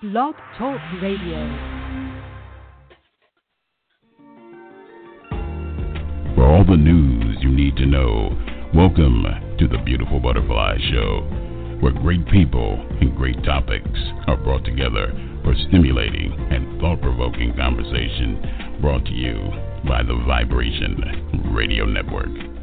Blog Talk Radio. For all the news you need to know, welcome to the Beautiful Butterfly Show, where great people and great topics are brought together for stimulating and thought provoking conversation brought to you by the Vibration Radio Network.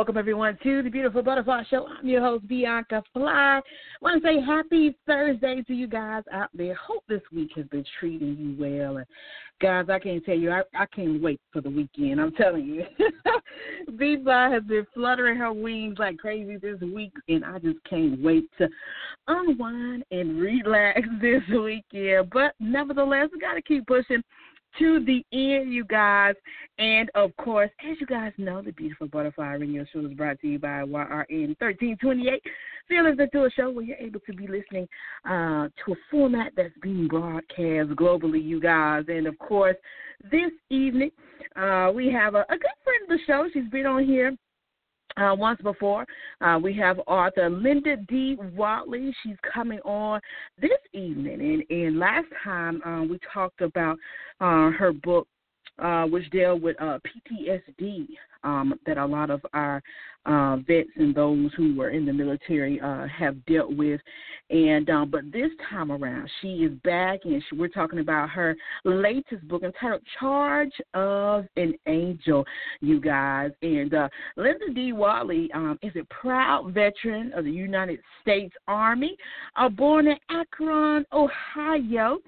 Welcome everyone to the Beautiful Butterfly Show. I'm your host Bianca Fly. want to say happy Thursday to you guys out there. Hope this week has been treating you well. And guys, I can't tell you, I, I can't wait for the weekend. I'm telling you, B Fly has been fluttering her wings like crazy this week, and I just can't wait to unwind and relax this weekend. But nevertheless, we got to keep pushing to the end, you guys. And of course, as you guys know, the Beautiful Butterfly Radio Show is brought to you by YRN 1328. So you're to a show where you're able to be listening uh, to a format that's being broadcast globally, you guys. And of course, this evening, uh, we have a, a good friend of the show. She's been on here uh, once before. Uh, we have author Linda D. Wattley. She's coming on this evening. And, and last time uh, we talked about uh, her book, uh, which dealt with uh, PTSD um, that a lot of our uh, vets and those who were in the military uh, have dealt with. And um, but this time around, she is back, and she, we're talking about her latest book entitled "Charge of an Angel." You guys, and uh, Linda D. Wattley um, is a proud veteran of the United States Army, uh, born in Akron, Ohio.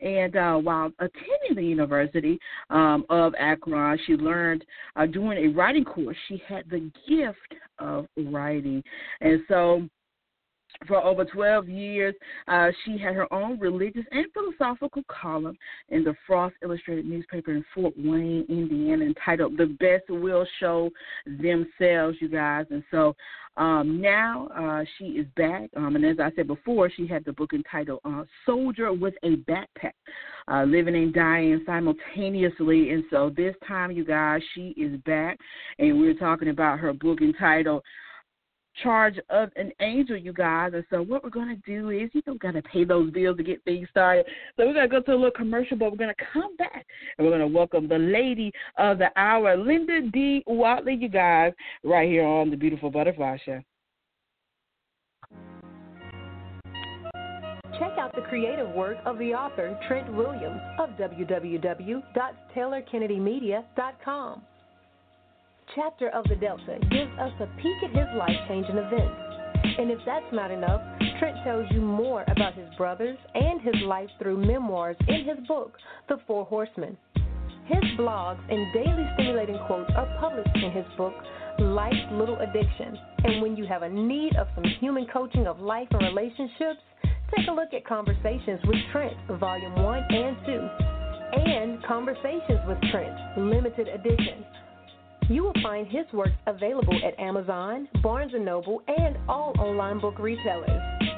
And uh, while attending the University um, of Akron, she learned uh, a writing course she had the gift of writing. And so for over 12 years, uh, she had her own religious and philosophical column in the Frost Illustrated newspaper in Fort Wayne, Indiana, entitled The Best Will Show Themselves, you guys. And so um, now uh, she is back. Um, and as I said before, she had the book entitled uh, Soldier with a Backpack uh, Living and Dying Simultaneously. And so this time, you guys, she is back. And we're talking about her book entitled charge of an angel, you guys. And so what we're going to do is, you know, got to pay those bills to get things started. So we're to go to a little commercial, but we're going to come back and we're going to welcome the lady of the hour, Linda D. Wattley, you guys, right here on the Beautiful Butterfly Show. Check out the creative work of the author Trent Williams of www.taylorkennedymedia.com. Chapter of the Delta gives us a peek at his life changing events. And if that's not enough, Trent tells you more about his brothers and his life through memoirs in his book, The Four Horsemen. His blogs and daily stimulating quotes are published in his book, Life's Little Addiction. And when you have a need of some human coaching of life and relationships, take a look at Conversations with Trent, Volume 1 and 2, and Conversations with Trent, Limited Edition. You will find his works available at Amazon, Barnes & Noble, and all online book retailers.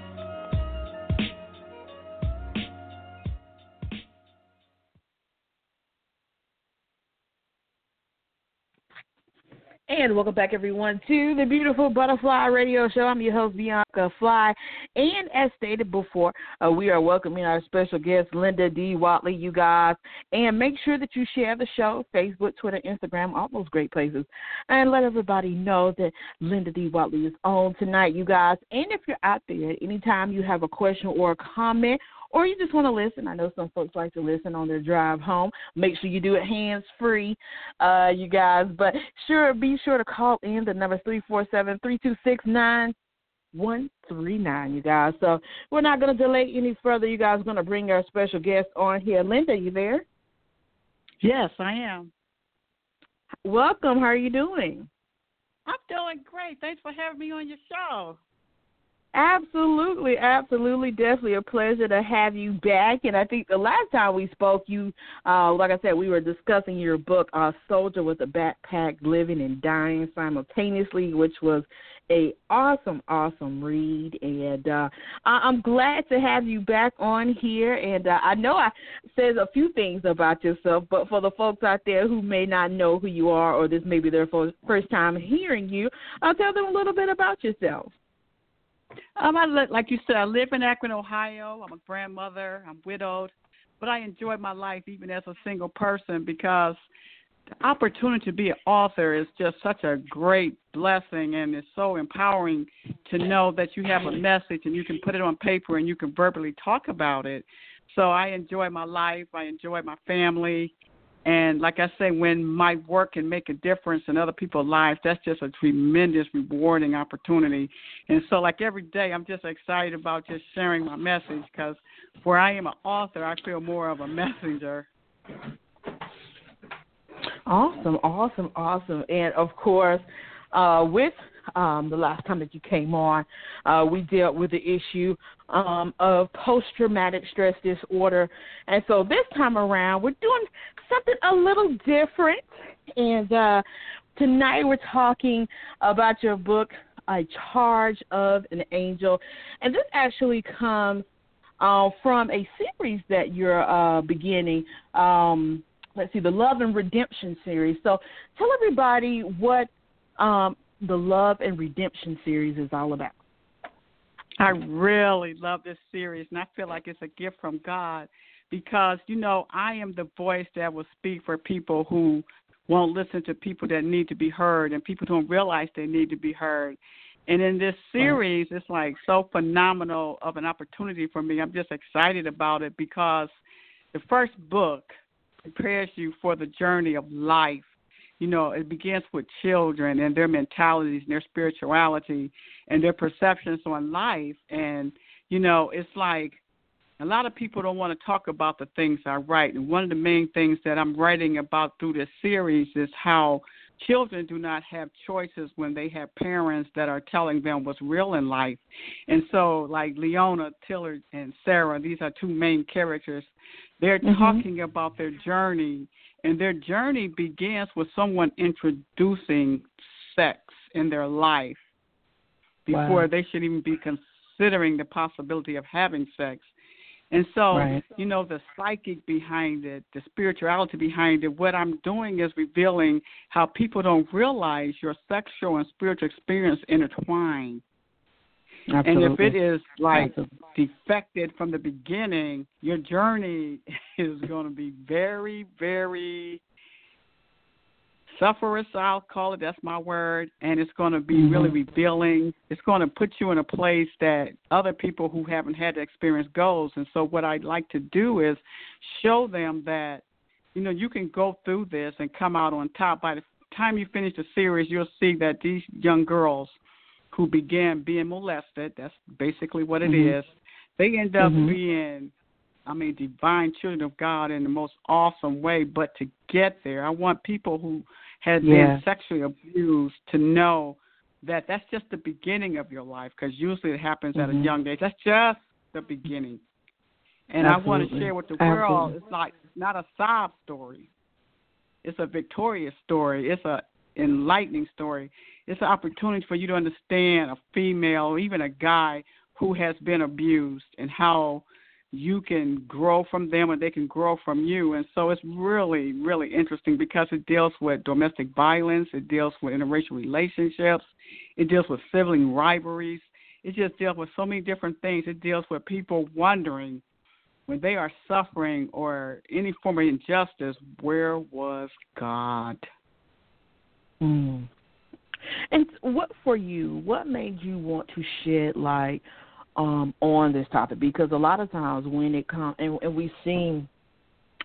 And welcome back, everyone, to the Beautiful Butterfly Radio Show. I'm your host, Bianca Fly. And as stated before, uh, we are welcoming our special guest, Linda D. Wattley, you guys. And make sure that you share the show Facebook, Twitter, Instagram, all those great places. And let everybody know that Linda D. Wattley is on tonight, you guys. And if you're out there, anytime you have a question or a comment, or you just want to listen. I know some folks like to listen on their drive home. Make sure you do it hands free, uh, you guys. But sure, be sure to call in. The number three four seven three two six nine one three nine, you guys. So we're not going to delay any further. You guys are going to bring our special guest on here. Linda, you there? Yes, I am. Welcome. How are you doing? I'm doing great. Thanks for having me on your show. Absolutely, absolutely, definitely a pleasure to have you back. And I think the last time we spoke, you, uh, like I said, we were discussing your book, uh, "Soldier with a Backpack: Living and Dying Simultaneously," which was a awesome, awesome read. And uh, I'm glad to have you back on here. And uh, I know I said a few things about yourself, but for the folks out there who may not know who you are, or this may be their first time hearing you, I'll tell them a little bit about yourself. Um, I li- like you said, I live in Akron, Ohio. I'm a grandmother. I'm widowed, but I enjoy my life even as a single person because the opportunity to be an author is just such a great blessing, and it's so empowering to know that you have a message and you can put it on paper and you can verbally talk about it. So I enjoy my life. I enjoy my family. And like I say, when my work can make a difference in other people's lives, that's just a tremendous, rewarding opportunity. And so, like every day, I'm just excited about just sharing my message because where I am an author, I feel more of a messenger. Awesome, awesome, awesome. And of course, uh, with um, the last time that you came on, uh, we dealt with the issue um, of post traumatic stress disorder. And so this time around, we're doing something a little different. And uh, tonight we're talking about your book, A Charge of an Angel. And this actually comes uh, from a series that you're uh, beginning. Um, let's see, the Love and Redemption series. So tell everybody what um, the Love and Redemption series is all about. I really love this series, and I feel like it's a gift from God because, you know, I am the voice that will speak for people who won't listen to people that need to be heard and people don't realize they need to be heard. And in this series, it's like so phenomenal of an opportunity for me. I'm just excited about it because the first book prepares you for the journey of life you know, it begins with children and their mentalities and their spirituality and their perceptions on life. And, you know, it's like a lot of people don't want to talk about the things I write. And one of the main things that I'm writing about through this series is how children do not have choices when they have parents that are telling them what's real in life. And so, like Leona, Tiller, and Sarah, these are two main characters. They're mm-hmm. talking about their journey and their journey begins with someone introducing sex in their life before wow. they should even be considering the possibility of having sex. And so, right. you know, the psychic behind it, the spirituality behind it, what I'm doing is revealing how people don't realize your sexual and spiritual experience intertwine. Absolutely. And if it is like Absolutely. defected from the beginning, your journey is going to be very, very sufferous, I'll call it. That's my word. And it's going to be mm-hmm. really revealing. It's going to put you in a place that other people who haven't had the experience goes. And so, what I'd like to do is show them that, you know, you can go through this and come out on top. By the time you finish the series, you'll see that these young girls who began being molested. That's basically what it mm-hmm. is. They end up mm-hmm. being, I mean, divine children of God in the most awesome way. But to get there, I want people who have yeah. been sexually abused to know that that's just the beginning of your life because usually it happens mm-hmm. at a mm-hmm. young age. That's just the beginning. And Absolutely. I want to share with the world, Absolutely. it's like it's not a sob story. It's a victorious story. It's a enlightening story it's an opportunity for you to understand a female or even a guy who has been abused and how you can grow from them and they can grow from you. And so it's really, really interesting because it deals with domestic violence, it deals with interracial relationships, it deals with sibling rivalries, it just deals with so many different things. It deals with people wondering when they are suffering or any form of injustice, where was God? Mm. And what for you? What made you want to shed light um, on this topic? Because a lot of times when it comes, and, and we've seen,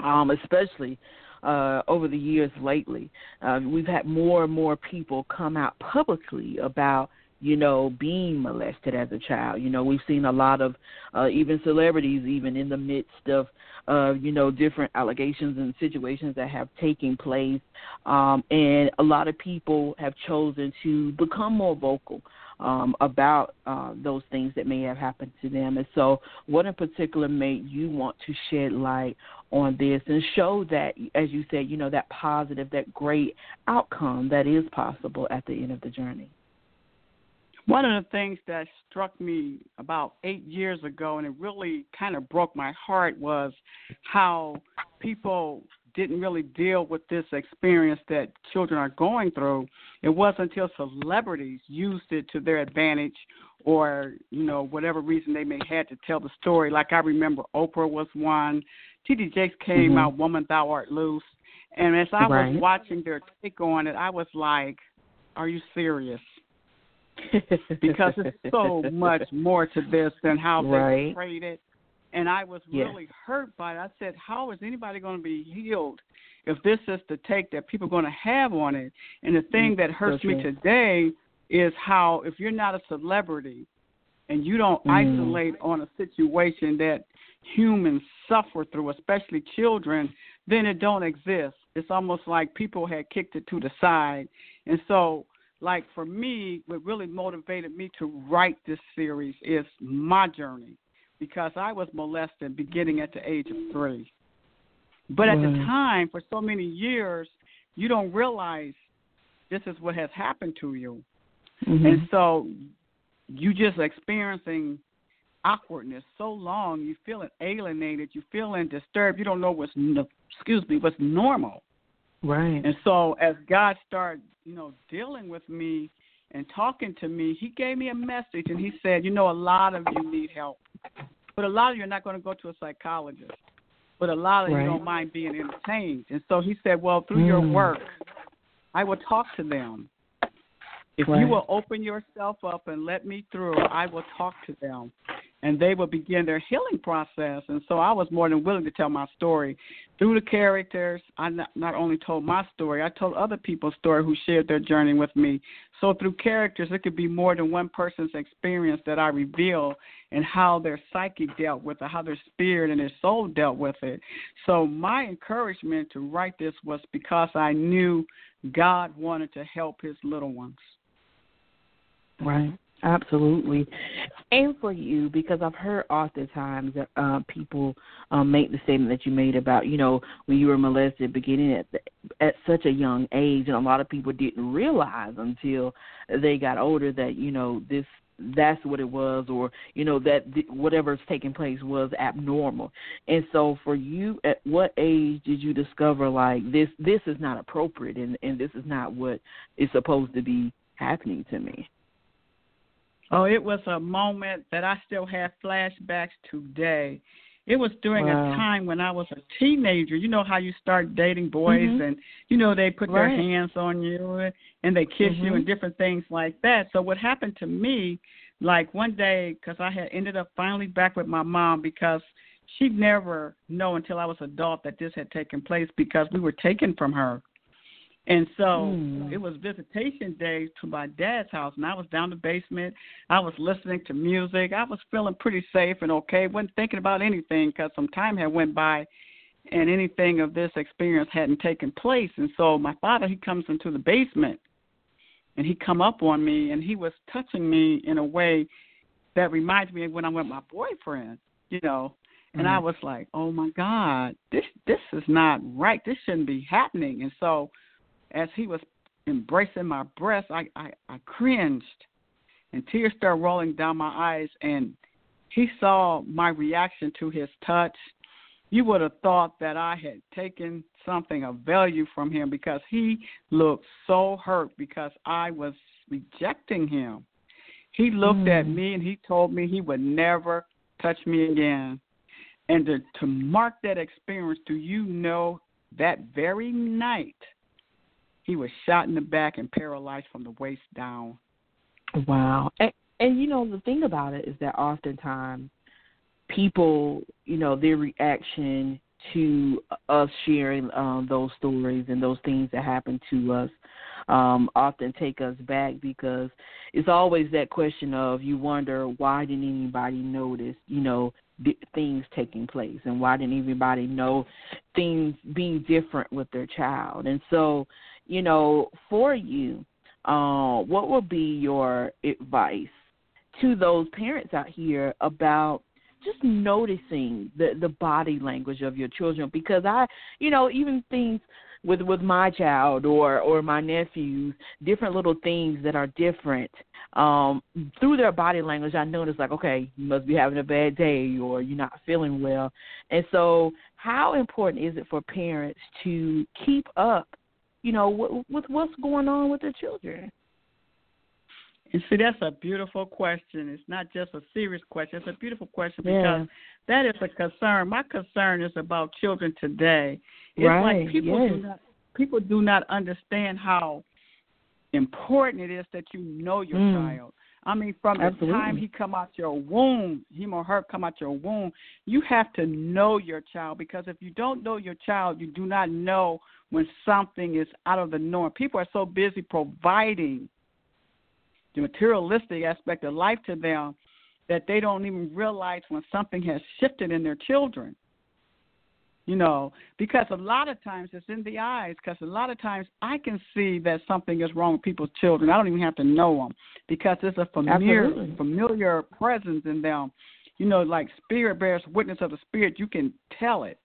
um, especially uh, over the years lately, uh, we've had more and more people come out publicly about you know, being molested as a child. You know, we've seen a lot of uh, even celebrities, even in the midst of, uh, you know, different allegations and situations that have taken place. Um, and a lot of people have chosen to become more vocal um, about uh, those things that may have happened to them. And so, what in particular made you want to shed light on this and show that, as you said, you know, that positive, that great outcome that is possible at the end of the journey? One of the things that struck me about eight years ago, and it really kind of broke my heart, was how people didn't really deal with this experience that children are going through. It wasn't until celebrities used it to their advantage or, you know, whatever reason they may have to tell the story. Like I remember Oprah was one. T.D. Jakes came mm-hmm. out, Woman Thou Art Loose. And as I right. was watching their take on it, I was like, are you serious? Because it's so much more to this than how right. they portrayed it. And I was really hurt by it. I said, How is anybody going to be healed if this is the take that people are going to have on it? And the thing mm, that hurts me today is how, if you're not a celebrity and you don't mm. isolate on a situation that humans suffer through, especially children, then it don't exist. It's almost like people had kicked it to the side. And so like for me, what really motivated me to write this series is my journey because I was molested beginning at the age of three. But at the time, for so many years, you don't realize this is what has happened to you. Mm-hmm. And so you just experiencing awkwardness so long, you feeling alienated, you feeling disturbed, you don't know what's excuse me, what's normal. Right. And so as God started you know, dealing with me and talking to me, he gave me a message and he said, you know, a lot of you need help, but a lot of you are not going to go to a psychologist, but a lot of right. you don't mind being entertained. And so he said, well, through mm. your work, I will talk to them. If right. you will open yourself up and let me through, I will talk to them and they will begin their healing process. And so I was more than willing to tell my story. Through the characters, I not, not only told my story, I told other people's story who shared their journey with me. So through characters, it could be more than one person's experience that I reveal and how their psyche dealt with it, how their spirit and their soul dealt with it. So my encouragement to write this was because I knew God wanted to help his little ones. Right. Absolutely, and for you because I've heard oftentimes that uh, people um, make the statement that you made about you know when you were molested beginning at the, at such a young age, and a lot of people didn't realize until they got older that you know this that's what it was or you know that whatever's taking place was abnormal. And so for you at what age did you discover like this this is not appropriate and and this is not what is supposed to be happening to me Oh, it was a moment that I still have flashbacks today. It was during wow. a time when I was a teenager. You know how you start dating boys mm-hmm. and you know they put right. their hands on you and they kiss mm-hmm. you and different things like that. So what happened to me like one day cuz I had ended up finally back with my mom because she'd never know until I was adult that this had taken place because we were taken from her. And so mm. it was visitation day to my dad's house, and I was down the basement. I was listening to music. I was feeling pretty safe and okay. wasn't thinking about anything because some time had went by, and anything of this experience hadn't taken place. And so my father, he comes into the basement, and he come up on me, and he was touching me in a way that reminds me of when I went with my boyfriend. You know, and mm. I was like, "Oh my God, this this is not right. This shouldn't be happening." And so as he was embracing my breast, I, I, I cringed and tears started rolling down my eyes and he saw my reaction to his touch, you would have thought that I had taken something of value from him because he looked so hurt because I was rejecting him. He looked mm. at me and he told me he would never touch me again. And to, to mark that experience, do you know that very night he was shot in the back and paralyzed from the waist down? Wow. And, and you know, the thing about it is that oftentimes people, you know, their reaction to us sharing um, those stories and those things that happen to us um, often take us back because it's always that question of you wonder why didn't anybody notice, you know, d- things taking place and why didn't everybody know things being different with their child. And so, you know, for you, uh, what would be your advice to those parents out here about just noticing the the body language of your children because I, you know, even things with with my child or or my nephews, different little things that are different. Um, through their body language, I notice like, okay, you must be having a bad day or you're not feeling well. And so, how important is it for parents to keep up, you know, w- with what's going on with the children? And see, that's a beautiful question. It's not just a serious question. It's a beautiful question because yeah. that is a concern. My concern is about children today. It's right. like people yes. do not people do not understand how important it is that you know your mm. child. I mean, from Absolutely. the time he come out your womb, him or her come out your womb, you have to know your child because if you don't know your child, you do not know when something is out of the norm. People are so busy providing the materialistic aspect of life to them that they don't even realize when something has shifted in their children. You know, because a lot of times it's in the eyes. Because a lot of times I can see that something is wrong with people's children. I don't even have to know them because it's a familiar, Absolutely. familiar presence in them. You know, like spirit bears witness of the spirit. You can tell it.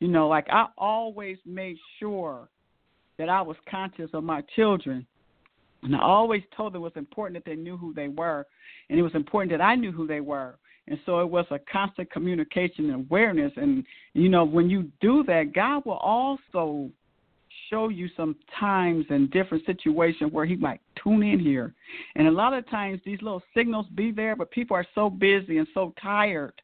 You know, like I always made sure that I was conscious of my children and I always told them it was important that they knew who they were, and it was important that I knew who they were. And so it was a constant communication and awareness. And, you know, when you do that, God will also show you some times and different situations where He might tune in here. And a lot of times these little signals be there, but people are so busy and so tired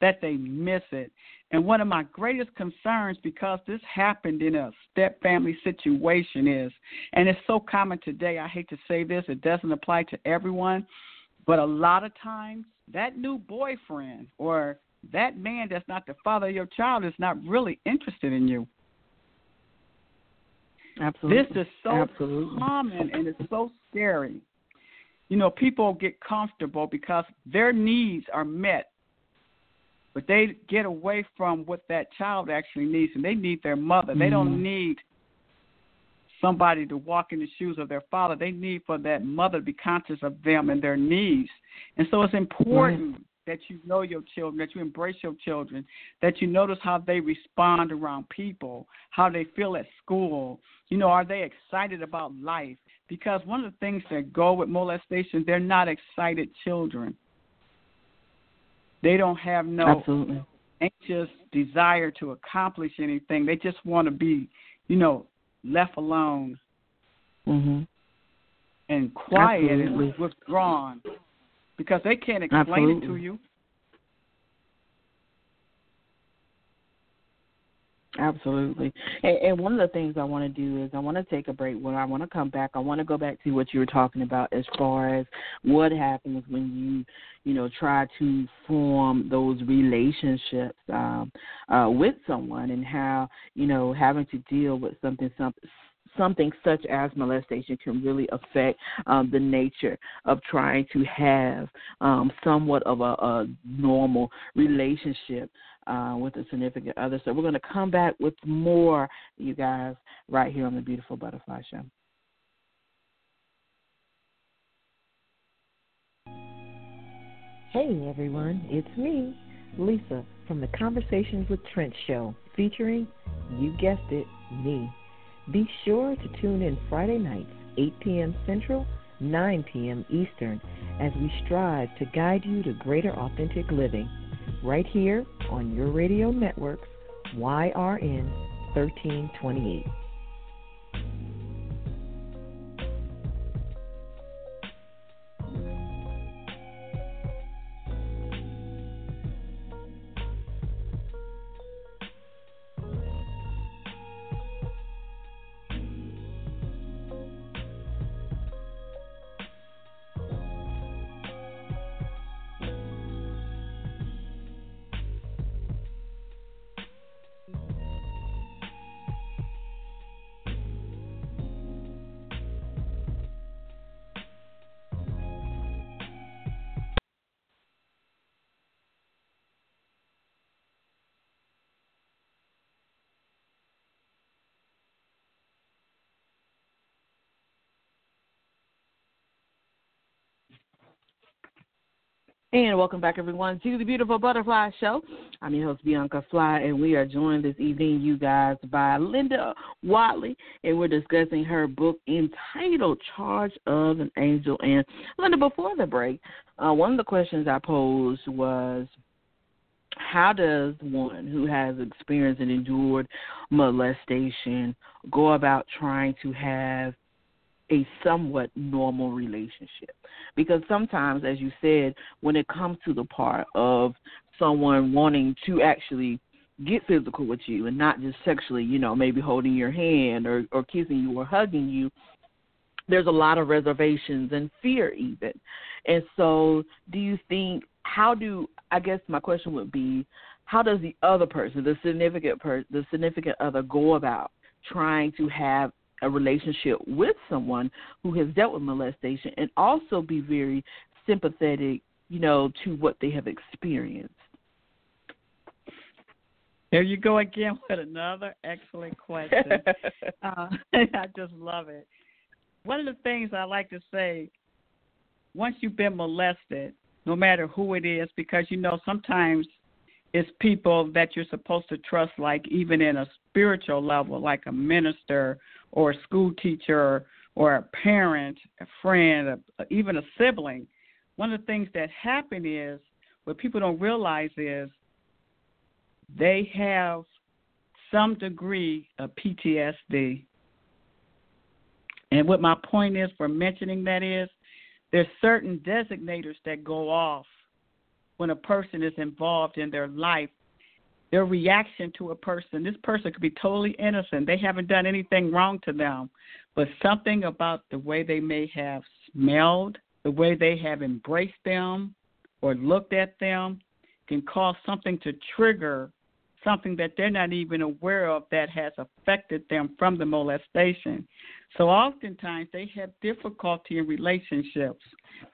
that they miss it. And one of my greatest concerns, because this happened in a step family situation, is, and it's so common today, I hate to say this, it doesn't apply to everyone, but a lot of times that new boyfriend or that man that's not the father of your child is not really interested in you. Absolutely. This is so Absolutely. common and it's so scary. You know, people get comfortable because their needs are met but they get away from what that child actually needs, and they need their mother. Mm-hmm. They don't need somebody to walk in the shoes of their father. They need for that mother to be conscious of them and their needs. And so it's important right. that you know your children, that you embrace your children, that you notice how they respond around people, how they feel at school. You know, are they excited about life? Because one of the things that go with molestation, they're not excited children. They don't have no Absolutely. anxious desire to accomplish anything. They just want to be, you know, left alone Mhm. and quiet Absolutely. and withdrawn because they can't explain it to you. Absolutely. And, and one of the things I want to do is I want to take a break. When I want to come back, I want to go back to what you were talking about as far as what happens when you, you know, try to form those relationships um, uh, with someone and how, you know, having to deal with something, something something such as molestation can really affect um, the nature of trying to have um, somewhat of a, a normal relationship uh, with a significant other. So we're going to come back with more, you guys, right here on the Beautiful Butterfly Show. Hey everyone, it's me, Lisa, from the Conversations with Trent show, featuring, you guessed it, me. Be sure to tune in Friday nights, 8 p.m. Central, 9 p.m. Eastern, as we strive to guide you to greater authentic living. Right here on your radio networks, YRN 1328. And welcome back, everyone, to the Beautiful Butterfly Show. I'm your host, Bianca Fly, and we are joined this evening, you guys, by Linda Wattley, and we're discussing her book entitled Charge of an Angel. And Linda, before the break, uh, one of the questions I posed was how does one who has experienced and endured molestation go about trying to have a somewhat normal relationship. Because sometimes, as you said, when it comes to the part of someone wanting to actually get physical with you and not just sexually, you know, maybe holding your hand or, or kissing you or hugging you, there's a lot of reservations and fear even. And so do you think how do I guess my question would be how does the other person, the significant per the significant other go about trying to have a relationship with someone who has dealt with molestation and also be very sympathetic, you know, to what they have experienced. There you go again with another excellent question. uh, I just love it. One of the things I like to say, once you've been molested, no matter who it is, because you know sometimes it's people that you're supposed to trust, like even in a spiritual level, like a minister or a school teacher or a parent, a friend, a, even a sibling, one of the things that happen is what people don't realize is they have some degree of PTSD. And what my point is for mentioning that is there's certain designators that go off when a person is involved in their life their reaction to a person. This person could be totally innocent. They haven't done anything wrong to them, but something about the way they may have smelled, the way they have embraced them or looked at them can cause something to trigger something that they're not even aware of that has affected them from the molestation. So oftentimes they have difficulty in relationships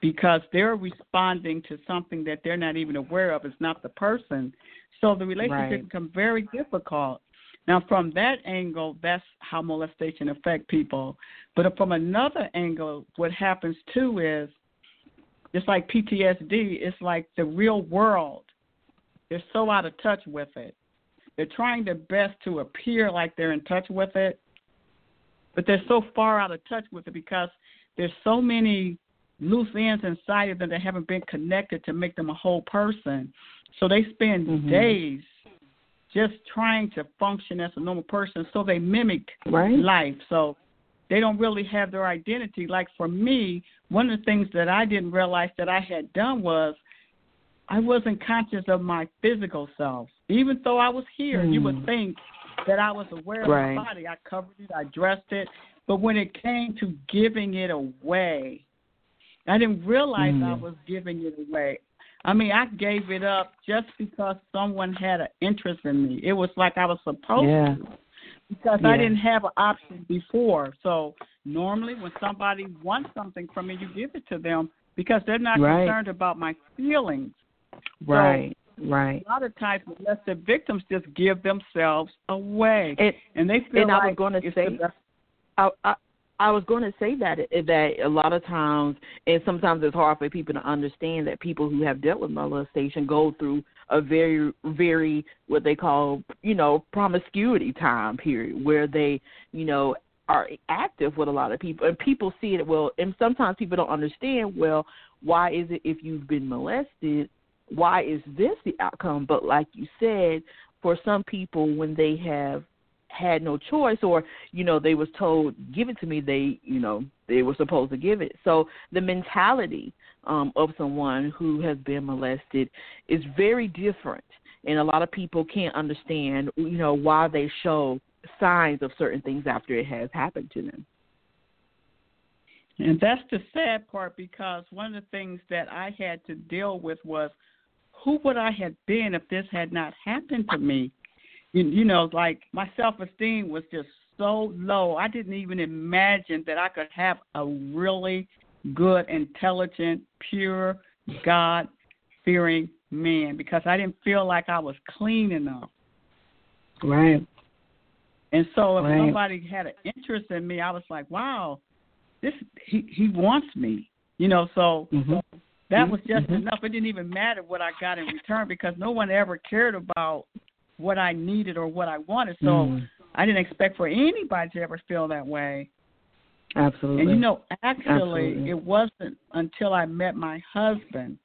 because they're responding to something that they're not even aware of. It's not the person, so the relationship right. becomes very difficult. Now, from that angle, that's how molestation affect people. But from another angle, what happens too is, just like PTSD, it's like the real world. They're so out of touch with it. They're trying their best to appear like they're in touch with it, but they're so far out of touch with it because there's so many loose ends inside of them that haven't been connected to make them a whole person. So they spend mm-hmm. days just trying to function as a normal person. So they mimic right. life. So they don't really have their identity. Like for me, one of the things that I didn't realize that I had done was I wasn't conscious of my physical self. Even though I was here, mm. you would mm. think that I was aware of right. my body. I covered it, I dressed it. But when it came to giving it away, I didn't realize mm. I was giving it away. I mean, I gave it up just because someone had an interest in me. It was like I was supposed yeah. to because yeah. I didn't have an option before. So normally, when somebody wants something from me, you give it to them because they're not right. concerned about my feelings. Right. So, right. A lot of times, molested victims just give themselves away, and, and they feel and like I was going to say, I, I I was going to say that eh, that a lot of times, and sometimes it's hard for people to understand that people who have dealt with molestation go through a very, very what they call, you know, promiscuity time period where they, you know, are active with a lot of people, and people see it well. And sometimes people don't understand. Well, why is it if you've been molested? Why is this the outcome? But like you said, for some people, when they have had no choice or you know they was told give it to me they you know they were supposed to give it. So the mentality um of someone who has been molested is very different. And a lot of people can't understand you know why they show signs of certain things after it has happened to them. And that's the sad part because one of the things that I had to deal with was who would I have been if this had not happened to me? You, you know, like my self esteem was just so low. I didn't even imagine that I could have a really good, intelligent, pure, God fearing man because I didn't feel like I was clean enough. Right. And so if right. somebody had an interest in me, I was like, wow, this he he wants me. You know, so mm-hmm. that mm-hmm. was just mm-hmm. enough. It didn't even matter what I got in return because no one ever cared about what I needed or what I wanted. So mm. I didn't expect for anybody to ever feel that way. Absolutely. And you know, actually, Absolutely. it wasn't until I met my husband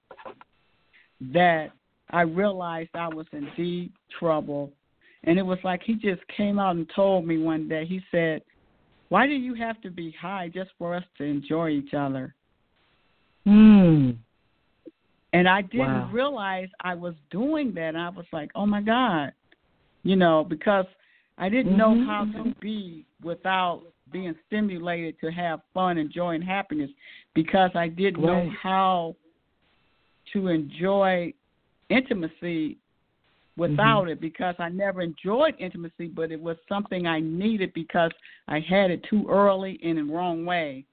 that I realized I was in deep trouble. And it was like he just came out and told me one day, he said, Why do you have to be high just for us to enjoy each other? Hmm. And I didn't Wow. realize I was doing that. And I was like, oh my God. You know, because I didn't know Mhm, how to mhm. be without being stimulated to have fun and joy and happiness because I didn't know how to enjoy intimacy without Mm-hmm. it because I never enjoyed intimacy, but it was something I needed because I had it too early and in the wrong way.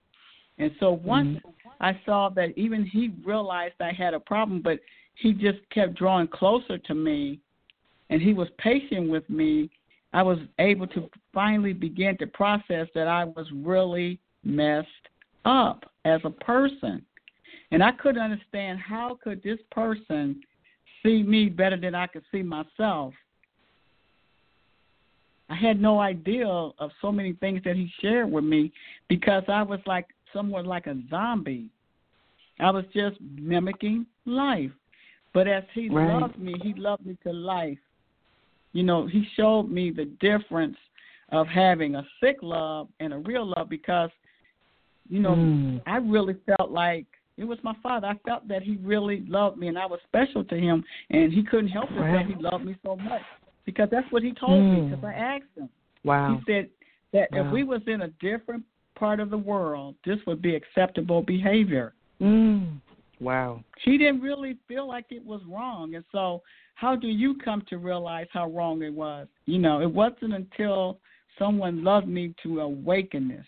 And so once Mm-hmm. I saw that even he realized I had a problem, but he just kept drawing closer to me and he was patient with me, I was able to finally begin to process that I was really messed up as a person. And I couldn't understand how could this person see me better than I could see myself. I had no idea of so many things that he shared with me because I was like somewhat like a zombie. I was just mimicking life. But as he Right. loved me, he loved me to life. You know, he showed me the difference of having a sick love and a real love because, you know, Mm. I really felt like it was my father. I felt that he really loved me and I was special to him, and he couldn't help it Right. that he loved me so much because that's what he told me Mm. because I asked him. Wow. He said that Wow. if we was in a different part of the world, this would be acceptable behavior. Mm. Wow. She didn't really feel like it was wrong, and so how do you come to realize how wrong it was? You know, it wasn't until someone loved me to awaken this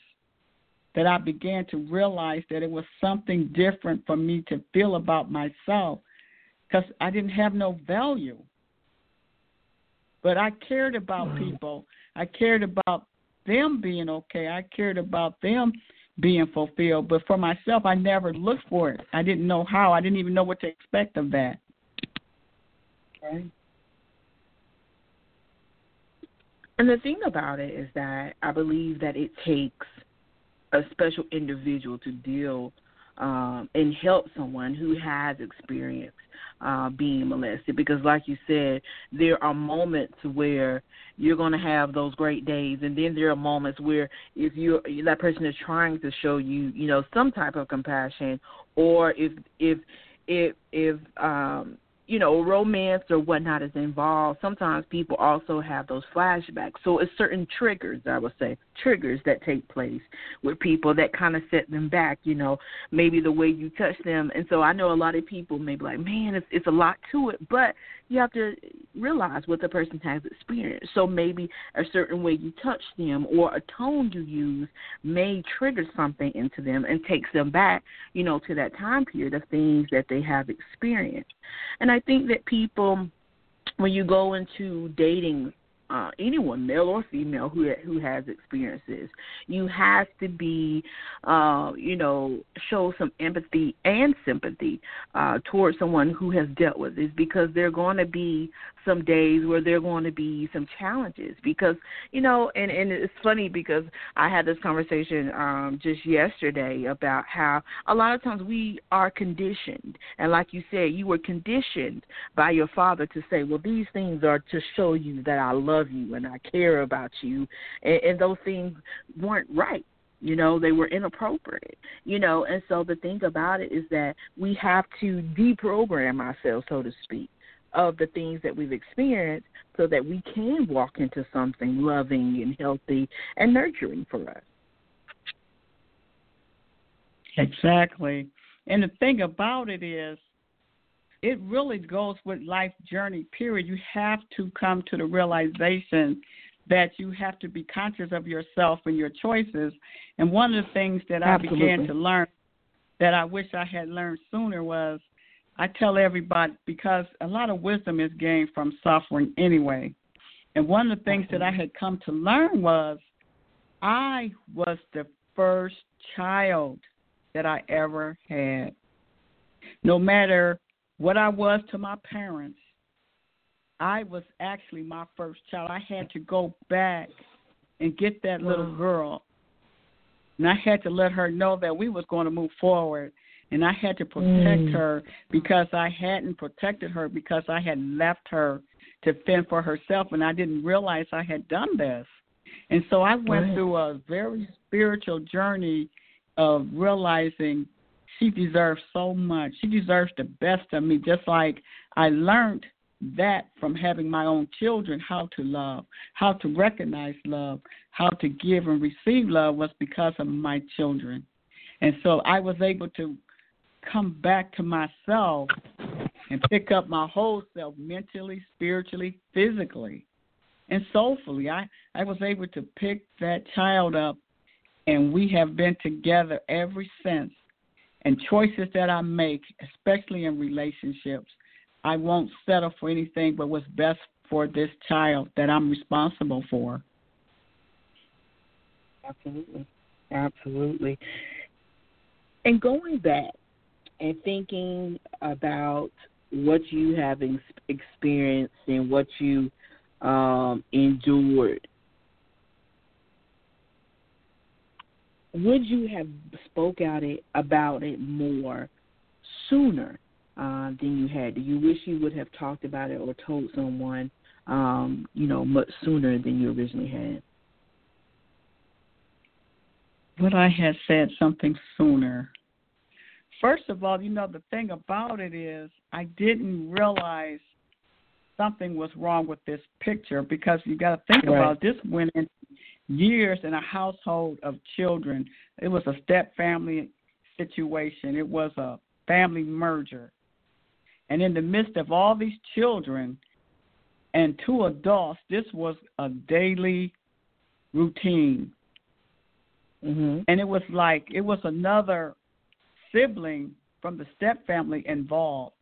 that I began to realize that it was something different for me to feel about myself because I didn't have no value. But I cared about people. I cared about them being okay. I cared about them being fulfilled. But for myself, I never looked for it. I didn't know how. I didn't even know what to expect of that. And the thing about it is that I believe that it takes a special individual to deal um, and help someone who has experienced uh, being molested. Because, like you said, there are moments where you're going to have those great days, and then there are moments where if you that person is trying to show you, you know, some type of compassion, or if if if if um you know, romance or whatnot is involved, sometimes people also have those flashbacks. So it's certain triggers, I would say, triggers that take place with people that kind of set them back, you know, maybe the way you touch them. And so I know a lot of people may be like, man, it's, it's a lot to it, but you have to realize what the person has experienced. So maybe a certain way you touch them or a tone you use may trigger something into them and takes them back, you know, to that time period of things that they have experienced. And I think that people, when you go into dating uh, anyone, male or female, who who has experiences. You have to be, uh, you know, show some empathy and sympathy uh, towards someone who has dealt with this, because they're going to be some days where there are going to be some challenges. Because you know, and and it's funny because I had this conversation um, just yesterday about how a lot of times we are conditioned, and like you said, you were conditioned by your father to say, well, these things are to show you that I love you and I care about you, and, and those things weren't right. You know, they were inappropriate. You know, and so the thing about it is that we have to deprogram ourselves, so to speak, of the things that we've experienced so that we can walk into something loving and healthy and nurturing for us. Exactly. And the thing about it is, it really goes with life journey, period. You have to come to the realization that you have to be conscious of yourself and your choices. And one of the things that Absolutely. I began to learn that I wish I had learned sooner was I tell everybody because a lot of wisdom is gained from suffering anyway. And one of the things that I had come to learn was I was the first child that I ever had. No matter what I was to my parents, I was actually my first child. I had to go back and get that little girl. And I had to let her know that we was going to move forward. And I had to protect Mm. her because I hadn't protected her because I had left her to fend for herself and I didn't realize I had done this. And so I went Right. through a very spiritual journey of realizing she deserves so much. She deserves the best of me, just like I learned that from having my own children how to love, how to recognize love, how to give and receive love was because of my children. And so I was able to come back to myself and pick up my whole self mentally, spiritually, physically, and soulfully. I, I was able to pick that child up, and we have been together ever since. And choices that I make, especially in relationships, I won't settle for anything but what's best for this child that I'm responsible for. Absolutely. Absolutely. And going back and thinking about what you have ex- experienced and what you um, endured, would you have spoke out it about it more sooner uh, than you had? Do you wish you would have talked about it or told someone, um, you know, much sooner than you originally had? Would I have said something sooner? First of all, you know, the thing about it is I didn't realize something was wrong with this picture because you got to think Right. about this went in years in a household of children. It was a step family situation. It was a family merger. And in the midst of all these children and two adults, this was a daily routine. Mm-hmm. And it was like it was another sibling from the step family involved.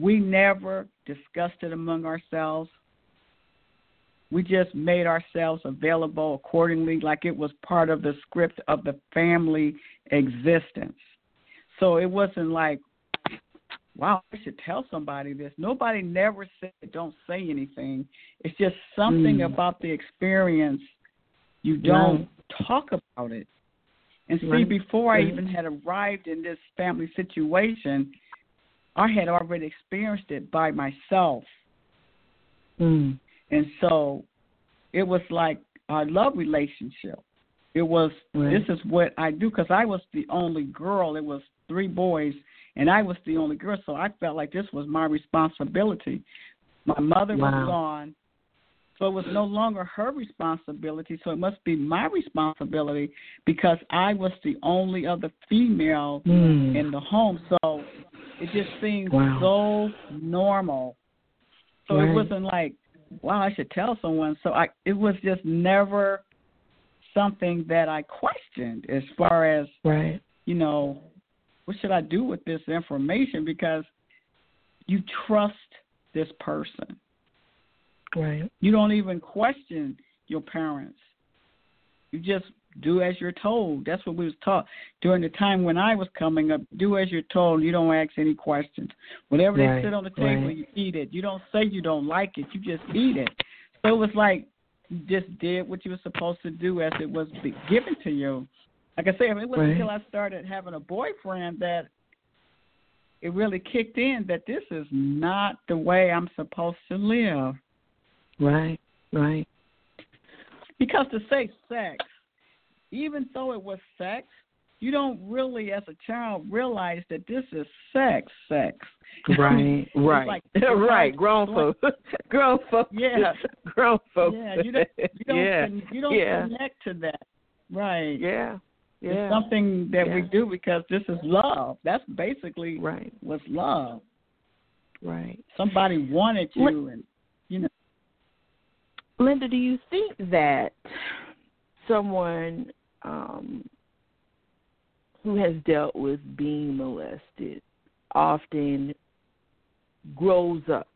We never discussed it among ourselves. We just made ourselves available accordingly, like it was part of the script of the family existence. So it wasn't like, wow, I should tell somebody this. Nobody never said, don't say anything. It's just something Mm. about the experience. You don't talk about it. And see, Right. before I even had arrived in this family situation, I had already experienced it by myself. Mm. And so it was like our love relationship. It was Right. this is what I do because I was the only girl. It was three boys, and I was the only girl. So I felt like this was my responsibility. My mother Wow. was gone, so it was no longer her responsibility. So it must be my responsibility because I was the only other female Mm. in the home. So it just seemed Wow. so normal. So Right. it wasn't like, wow, I should tell someone. So I it was just never something that I questioned as far as Right. you know, what should I do with this information? Because you trust this person. Right. You don't even question your parents. You just do as you're told. That's what we was taught during the time when I was coming up. Do as you're told. You don't ask any questions. Whatever Right, they sit on the table, right. you eat it. You don't say you don't like it. You just eat it. So it was like you just did what you were supposed to do as it was given to you. Like I said, it wasn't Right. until I started having a boyfriend that it really kicked in that this is not the way I'm supposed to live. Right. Right. Because to say sex, even though it was sex, you don't really, as a child, realize that this is sex, sex. Right. Right. like- right. Grown like- folks. Grown folks. Yeah. Grown folks. Yeah, you don't, you don't, yeah. con- you don't yeah. connect to that, right? Yeah. Yeah. It's something that we do because this is love. That's basically Right. what's love. Right. Somebody wanted you, What- and you know. Linda, do you think that someone um, who has dealt with being molested often grows up?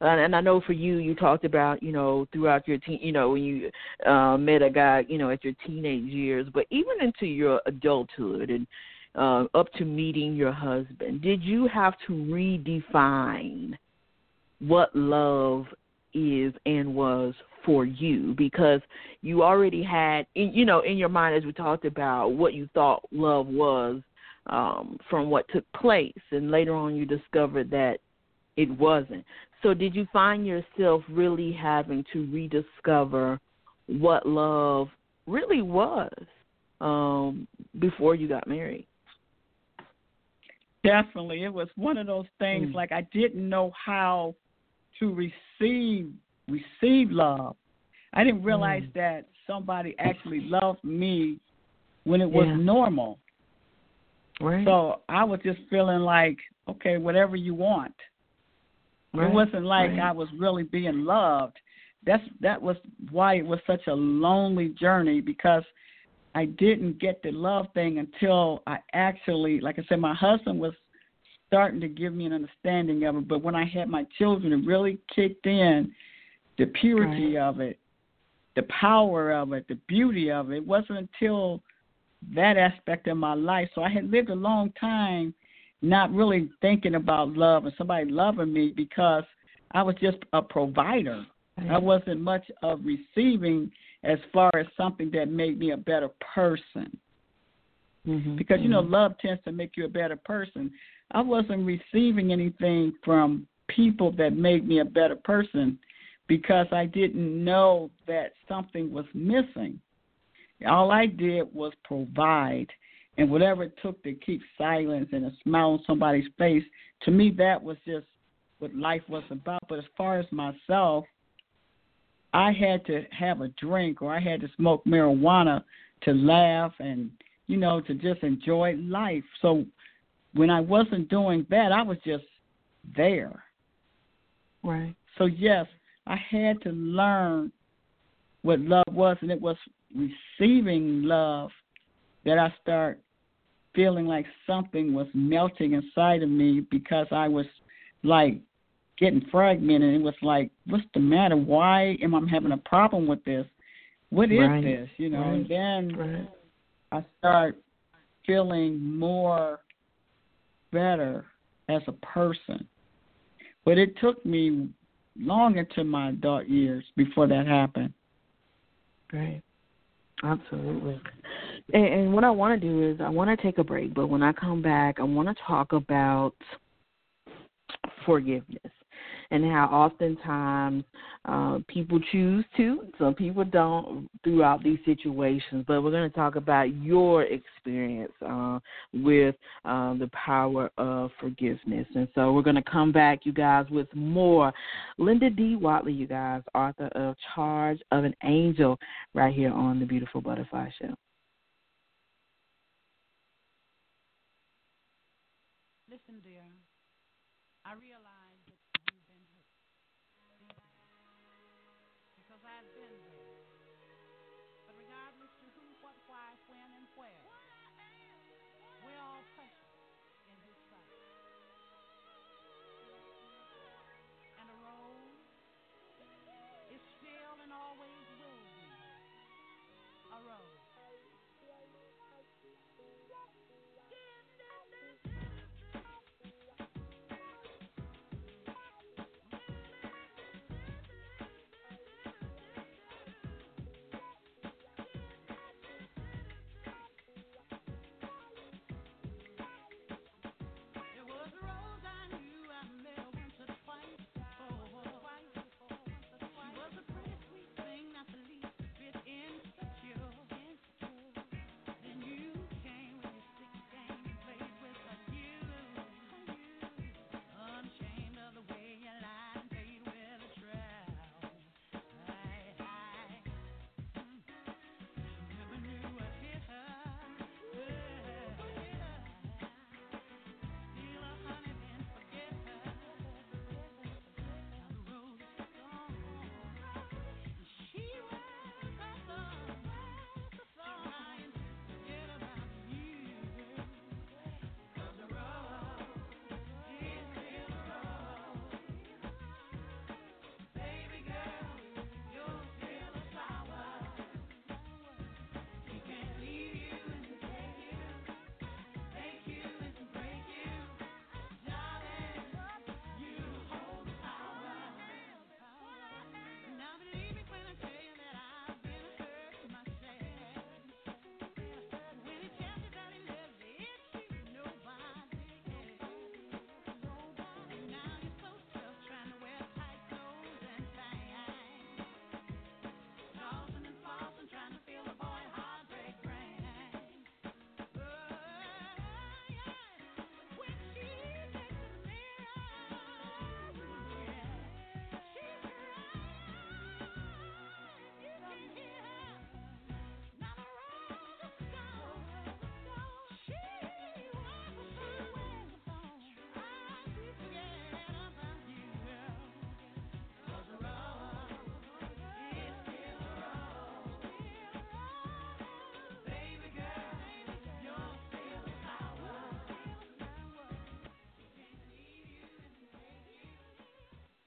And, I know for you, you talked about, you know, throughout your teen, you know, when you uh, met a guy, you know, at your teenage years, but even into your adulthood and uh, up to meeting your husband, did you have to redefine what love is and was for you because you already had you know in your mind as we talked about what you thought love was um from what took place and later on you discovered that it wasn't so did you find yourself really having to rediscover what love really was um before you got married Definitely, it was one of those things. Mm. Like I didn't know how to receive receive love. I didn't realize Mm. that somebody actually loved me when it was Yeah. normal. right So I was just feeling like, okay, whatever you want. right. It wasn't like right. I was really being loved. That's that was why it was such a lonely journey because I didn't get the love thing until I actually, like I said, my husband was starting to give me an understanding of it. But when I had my children, it really kicked in the purity of it, the power of it, the beauty of it. It wasn't until that aspect of my life. So I had lived a long time not really thinking about love and somebody loving me because I was just a provider. I wasn't much of receiving as far as something that made me a better person. mm-hmm. Because you know, love tends to make you a better person. I wasn't receiving anything from people that made me a better person because I didn't know that something was missing. All I did was provide, and whatever it took to keep silence and a smile on somebody's face, to me, that was just what life was about. But as far as myself, I had to have a drink or I had to smoke marijuana to laugh and, you know, to just enjoy life. So when I wasn't doing that, I was just there. right So yes, I had to learn what love was, and it was receiving love that I start feeling like something was melting inside of me because I was like getting fragmented. It was like, what's the matter? Why am I having a problem with this? What is Right. this? You know, and then right I start feeling more better as a person. But it took me long into my adult years before that happened. Right. Absolutely. And, and what I want to do is I want to take a break, but when I come back, I want to talk about forgiveness and how oftentimes uh, people choose to, some people don't throughout these situations. But we're going to talk about your experience uh, with uh, the power of forgiveness. And so we're going to come back, you guys, with more. Linda D. Wattley, you guys, author of Charge of an Angel, right here on the Beautiful Butterfly Show.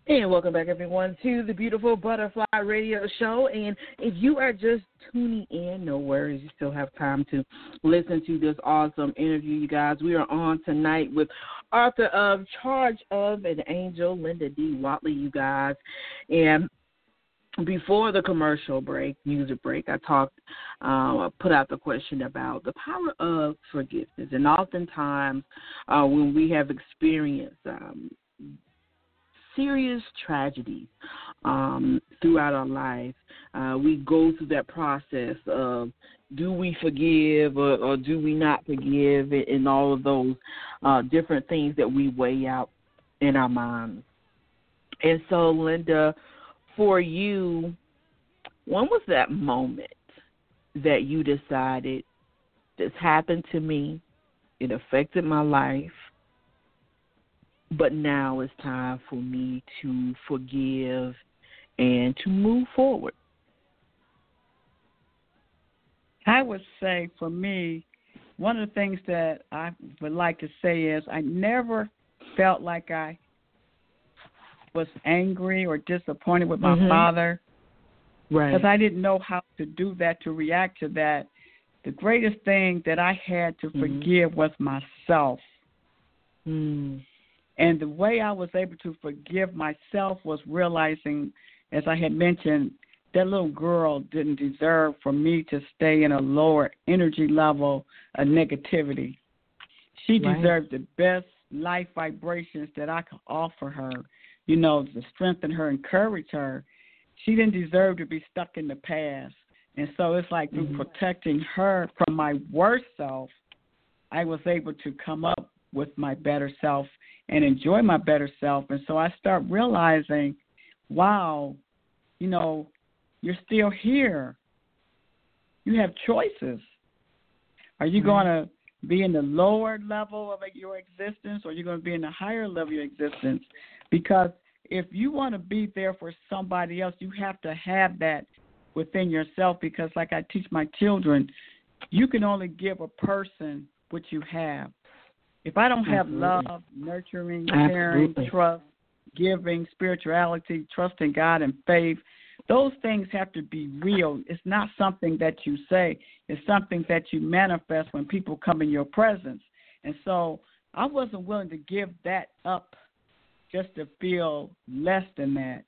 And welcome back, everyone, to the Beautiful Butterfly Radio Show. And if you are just tuning in, no worries, you still have time to listen to this awesome interview, you guys. We are on tonight with author of Charge of an Angel, Linda D. Wattley, you guys. And before the commercial break, music break, I talked, uh, put out the question about the power of forgiveness. And oftentimes, uh, when we have experienced um, serious tragedies um, throughout our life, uh, we go through that process of do we forgive or, or do we not forgive, and all of those uh, different things that we weigh out in our minds. And so, Linda, for you, when was that moment that you decided this happened to me? It affected my life but now it's time for me to forgive and to move forward. I would say for me, one of the things that I would like to say is I never felt like I was angry or disappointed with my mm-hmm. father. Right. Because I didn't know how to do that, to react to that. The greatest thing that I had to mm-hmm. forgive was myself. Mm. And the way I was able to forgive myself was realizing, as I had mentioned, that little girl didn't deserve for me to stay in a lower energy level of negativity. She right. deserved the best life vibrations that I could offer her, you know, to strengthen her, encourage her. She didn't deserve to be stuck in the past. And so it's like through mm-hmm. protecting her from my worst self, I was able to come up with my better self and enjoy my better self. And so I start realizing, wow, you know, you're still here. You have choices. Are you mm-hmm. going to be in the lower level of your existence or are you going to be in the higher level of your existence? Because if you want to be there for somebody else, you have to have that within yourself because, like I teach my children, you can only give a person what you have. If I don't have Absolutely. love, nurturing, caring, Absolutely. trust, giving, spirituality, trust in God, and faith, those things have to be real. It's not something that you say, it's something that you manifest when people come in your presence. And so I wasn't willing to give that up just to feel less than that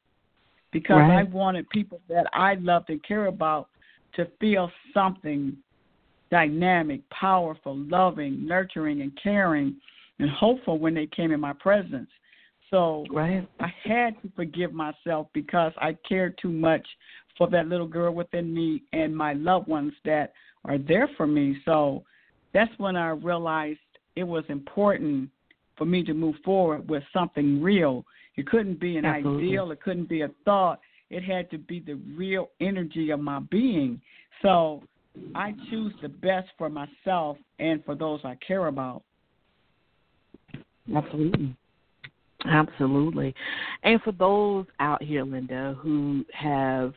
because right. I wanted people that I loved and care about to feel something dynamic, powerful, loving, nurturing, and caring, and hopeful when they came in my presence. So right. I had to forgive myself because I cared too much for that little girl within me and my loved ones that are there for me. So that's when I realized it was important for me to move forward with something real. It couldn't be an Absolutely. ideal, it couldn't be a thought. It had to be the real energy of my being. So I choose the best for myself and for those I care about. Absolutely. Absolutely. And for those out here, Linda, who have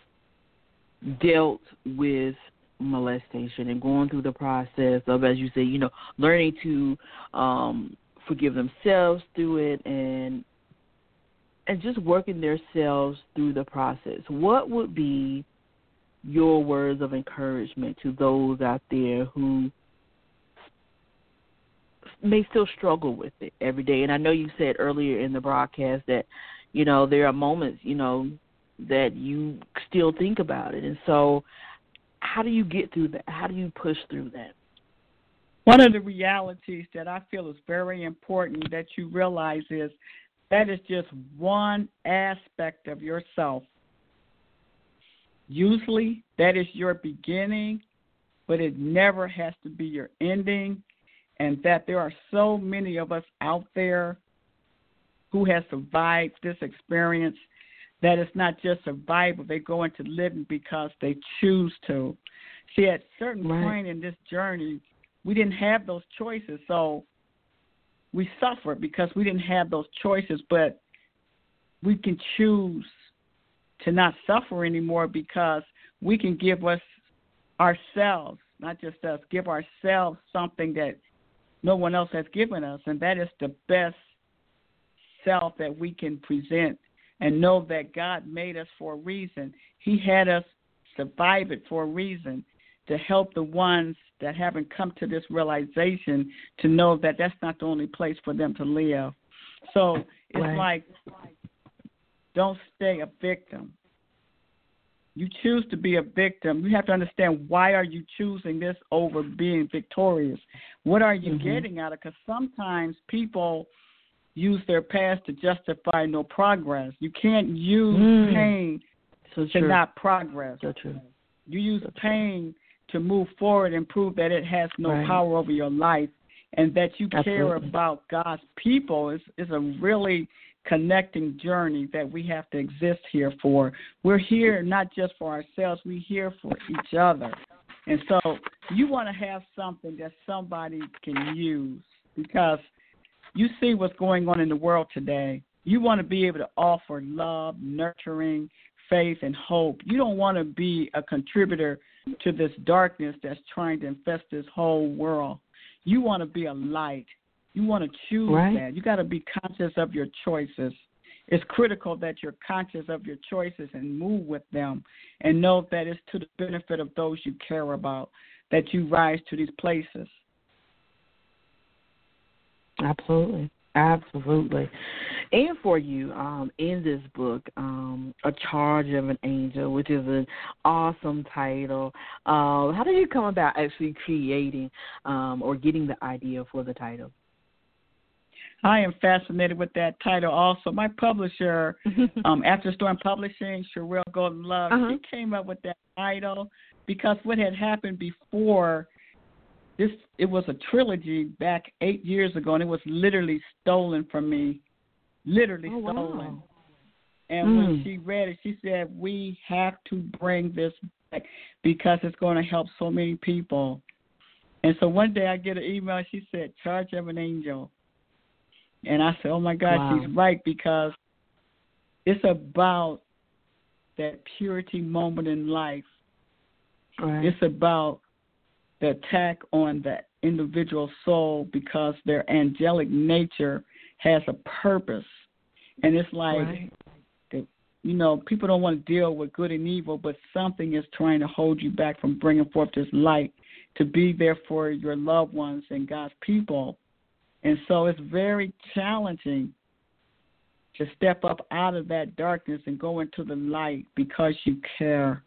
dealt with molestation and going through the process of, as you say, you know, learning to um, forgive themselves through it and and just working themselves through the process, what would be your words of encouragement to those out there who may still struggle with it every day. And I know you said earlier in the broadcast that, you know, there are moments, you know, that you still think about it. And so how do you get through that? How do you push through that? One of the realities that I feel is very important that you realize is that is just one aspect of yourself. Usually that is your beginning, but it never has to be your ending. And that there are so many of us out there who have survived this experience that it's not just survival, they go into living because they choose to. See, at a certain right. point in this journey, we didn't have those choices. So we suffered because we didn't have those choices, but we can choose to not suffer anymore because we can give us ourselves, not just us, give ourselves something that no one else has given us, and that is the best self that we can present and know that God made us for a reason. He had us survive it for a reason to help the ones that haven't come to this realization to know that that's not the only place for them to live. So it's Right. like don't stay a victim. You choose to be a victim. You have to understand why are you choosing this over being victorious? What are you Mhm. getting out of? Because sometimes people use their past to justify no progress. You can't use Mm. pain So to not progress. So true. You use pain to move forward and prove that it has no Right. power over your life and that you care about God's people is is a really connecting journey that we have to exist here for. We're here not just for ourselves, we're here for each other. And so you want to have something that somebody can use because you see what's going on in the world today. You want to be able to offer love, nurturing, faith, and hope. You don't want to be a contributor to this darkness that's trying to infest this whole world. You want to be a light. You want to choose Right. that. You got to be conscious of your choices. It's critical that you're conscious of your choices and move with them and know that it's to the benefit of those you care about that you rise to these places. Absolutely. Absolutely. And for you, um, in this book, um, A Charge of an Angel, which is an awesome title. Uh, how did you come about actually creating um, or getting the idea for the title? I am fascinated with that title also. My publisher, um, After Storm Publishing, Sherelle Golden Love, Uh-huh. she came up with that title because what had happened before this it was a trilogy back eight years ago and it was literally stolen from me. Literally Oh, wow. stolen. And when Mm. she read it, she said, We have to bring this back because it's going to help so many people. And so one day I get an email, she said, Charge of an Angel. And I said, Oh my God, Wow. she's right because it's about that purity moment in life. Right. It's about the attack on the individual soul because their angelic nature has a purpose. And it's like, Right. the, you know, people don't want to deal with good and evil, but something is trying to hold you back from bringing forth this light to be there for your loved ones and God's people. And so it's very challenging to step up out of that darkness and go into the light because you care.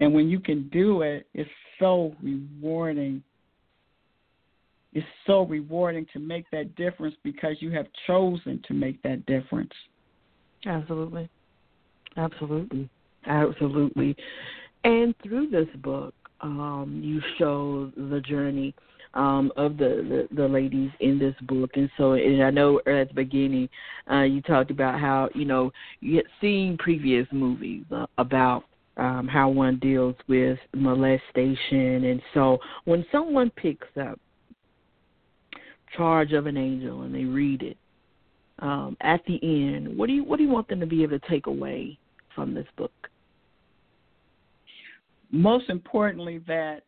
And when you can do it, it's so rewarding. It's so rewarding to make that difference because you have chosen to make that difference. Absolutely. Absolutely. Absolutely. And through this book, um, you show the journey um, of the, the the ladies in this book, and so and I know at the beginning uh, you talked about how you know you had seen previous movies uh, about um, how one deals with molestation, and so when someone picks up Charge of an Angel and they read it, um, at the end, what do you what do you want them to be able to take away from this book? Most importantly, that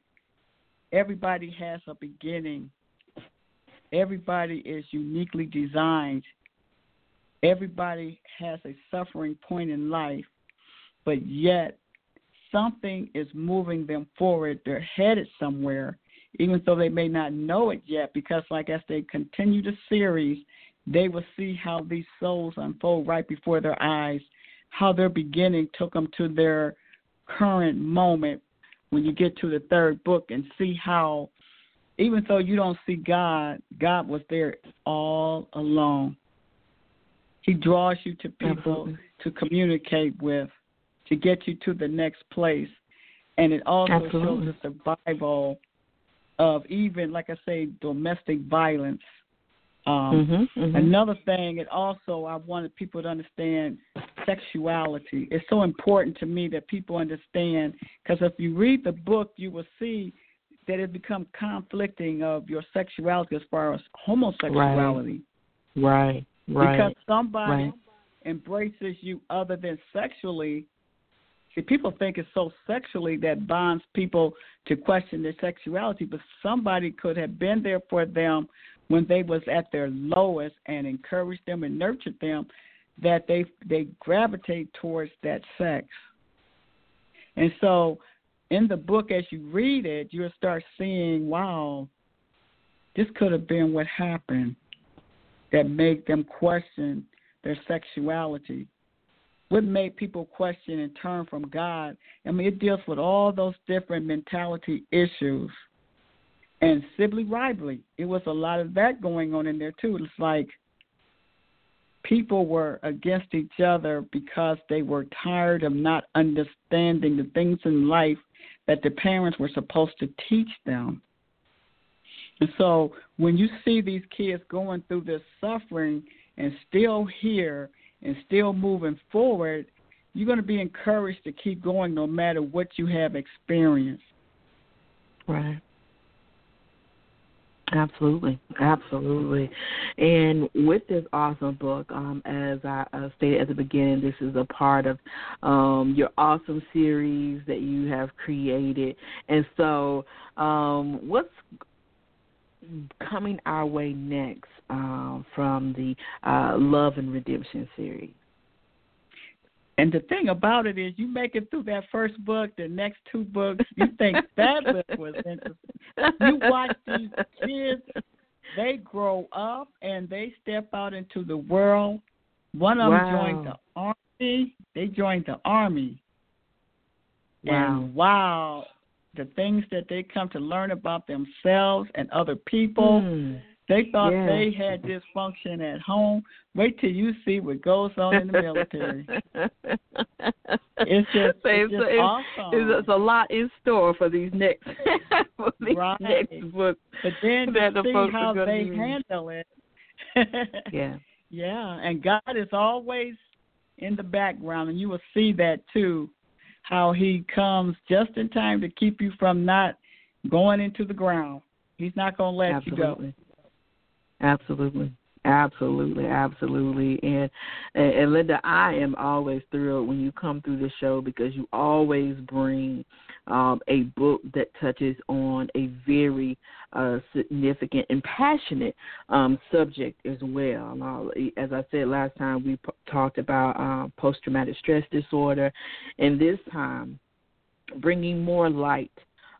everybody has a beginning. Everybody is uniquely designed. Everybody has a suffering point in life, but yet something is moving them forward. They're headed somewhere, even though they may not know it yet, because, like as they continue the series, they will see how these souls unfold right before their eyes, how their beginning took them to their current moment when you get to the third book and see how even though you don't see God, God was there all along. He draws you to people Absolutely. to communicate with, to get you to the next place. And it also Absolutely. shows the survival of even, like I say, domestic violence. Um, Mhm, mhm. Another thing, it also I wanted people to understand sexuality. It's so important to me that people understand because if you read the book, you will see that it becomes conflicting of your sexuality as far as homosexuality. Right, right. Because somebody right. embraces you other than sexually. See, people think it's so sexually that bonds people to question their sexuality, but somebody could have been there for them when they was at their lowest and encouraged them and nurtured them that they they gravitate towards that sex. And so in the book as you read it, you'll start seeing, wow, this could have been what happened that made them question their sexuality. What made people question and turn from God? I mean, it deals with all those different mentality issues. And sibling rivalry, it was a lot of that going on in there too. It's like people were against each other because they were tired of not understanding the things in life that the parents were supposed to teach them. And so when you see these kids going through this suffering and still here and still moving forward, you're going to be encouraged to keep going no matter what you have experienced. Right. Absolutely, absolutely. And with this awesome book, um, as I uh, stated at the beginning, this is a part of um, your awesome series that you have created. And so, um, what's coming our way next uh, from the uh, Love and Redemption series? And the thing about it is, you make it through that first book, the next two books, you think that book was interesting. You watch these kids, they grow up and they step out into the world. One of wow. them joined the army. They joined the army. Wow. And wow, the things that they come to learn about themselves and other people. Mm. They thought yeah. they had dysfunction at home. Wait till you see what goes on in the military. it's just, so it's, just it's, awesome. It's, it's, a lot in store for these next for these right. next books. But then that you the see how they use. handle it. yeah. Yeah, and God is always in the background, and you will see that too. How He comes just in time to keep you from not going into the ground. He's not going to let Absolutely. you go. Absolutely. Absolutely, absolutely, and, and and Linda, I am always thrilled when you come through the show because you always bring um, a book that touches on a very uh, significant and passionate um, subject as well. Uh, as I said last time, we p- talked about um, post traumatic stress disorder, and this time bringing more light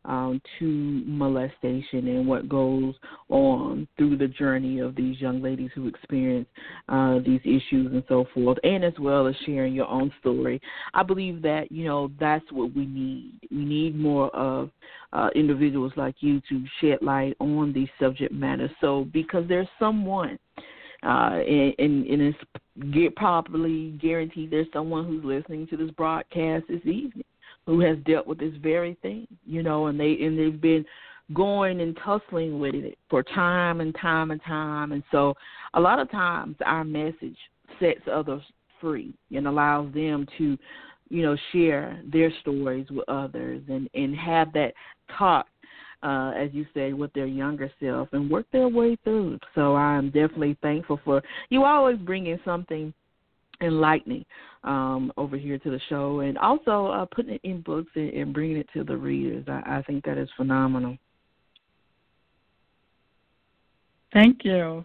um, to molestation and what goes on through the journey of these young ladies who experience uh, these issues and so forth, and as well as sharing your own story. I believe that you know that's what we need. We need more of uh, individuals like you to shed light on these subject matters. So because there's someone. Uh, and, and, and it's get probably guaranteed there's someone who's listening to this broadcast this evening who has dealt with this very thing, you know, and they and they've been going and tussling with it for time and time and time. And so a lot of times our message sets others free and allows them to, you know, share their stories with others and, and have that talk, uh, as you say, with their younger self and work their way through. So I'm definitely thankful for you always bringing something enlightening um, over here to the show, and also uh, putting it in books and, and bringing it to the readers. I, I think that is phenomenal. Thank you.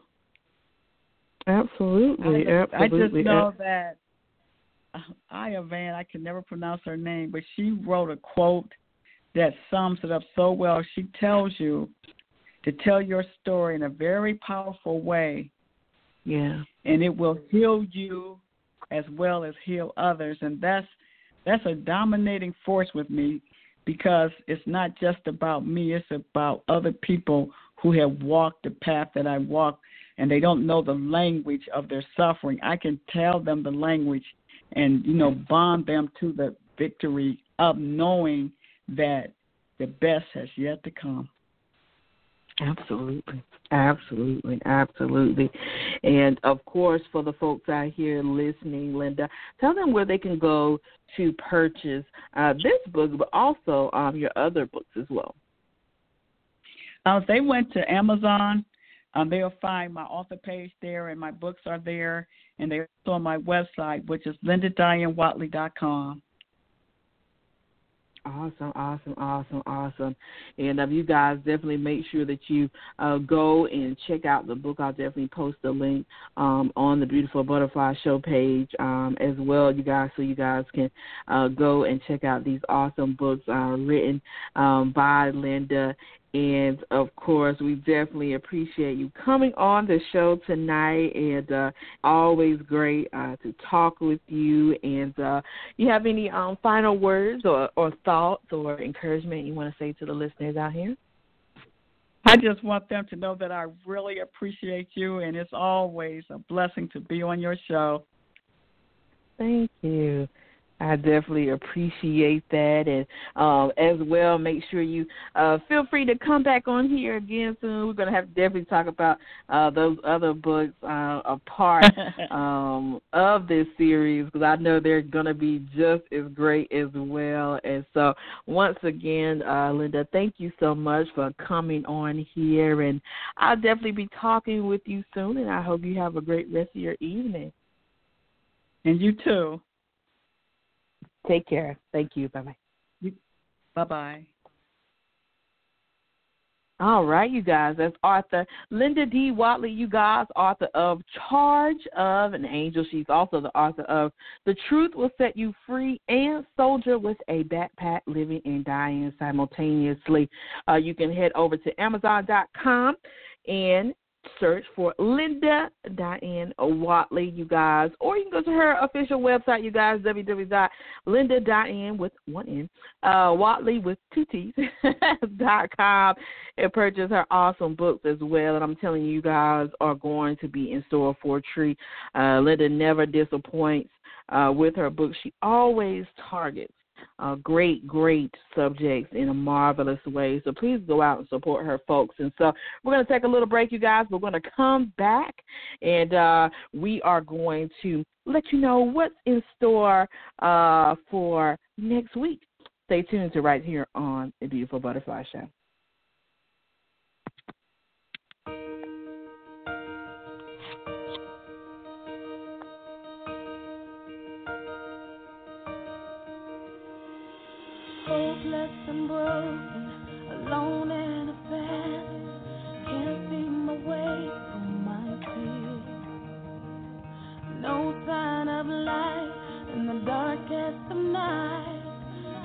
Absolutely, I just, absolutely. I just know that uh, Aya Van, I can never pronounce her name, but she wrote a quote that sums it up so well. She tells you to tell your story in a very powerful way. Yeah. And it will heal you as well as heal others. And that's that's a dominating force with me because it's not just about me. It's about other people who have walked the path that I walked and they don't know the language of their suffering. I can tell them the language and you know bond them to the victory of knowing that the best has yet to come Absolutely. Absolutely. Absolutely. And of course, for the folks out here listening, Linda, tell them where they can go to purchase uh, this book, but also um, your other books as well. Uh, if they went to Amazon, um, they'll find my author page there, and my books are there, and they're also on my website, which is lindadianewattley.com. Awesome, awesome, awesome, awesome. And um, you guys definitely make sure that you uh, go and check out the book. I'll definitely post the link um, on the Beautiful Butterfly Show page um, as well, you guys, so you guys can uh, go and check out these awesome books uh, written um, by Linda and of course, we definitely appreciate you coming on the show tonight. And uh, always great uh, to talk with you. And uh, you have any um, final words or, or thoughts or encouragement you want to say to the listeners out here? I just want them to know that I really appreciate you, and it's always a blessing to be on your show. Thank you. I definitely appreciate that, and um, as well, make sure you uh, feel free to come back on here again soon. We're gonna have to definitely talk about uh, those other books uh, a part um, of this series because I know they're gonna be just as great as well. And so, once again, uh, Linda, thank you so much for coming on here, and I'll definitely be talking with you soon. And I hope you have a great rest of your evening. And you too. Take care. Thank you. Bye bye. Bye bye. All right, you guys. That's author Linda D. Wattley, you guys, author of Charge of an Angel. She's also the author of The Truth Will Set You Free and Soldier with a Backpack Living and Dying Simultaneously. Uh, you can head over to Amazon.com and search for Linda Diane Wattley, you guys, or you can go to her official website, you guys, www.linda with one N, uh, Wattley with two T's, dot com, and purchase her awesome books as well. And I'm telling you, you guys are going to be in store for a treat. Uh, Linda never disappoints uh, with her books. She always targets uh, great, great subjects in a marvelous way. So please go out and support her, folks. And so we're going to take a little break, you guys. We're going to come back and uh, we are going to let you know what's in store uh, for next week. Stay tuned to right here on the Beautiful Butterfly Show. Of life in the darkest of night,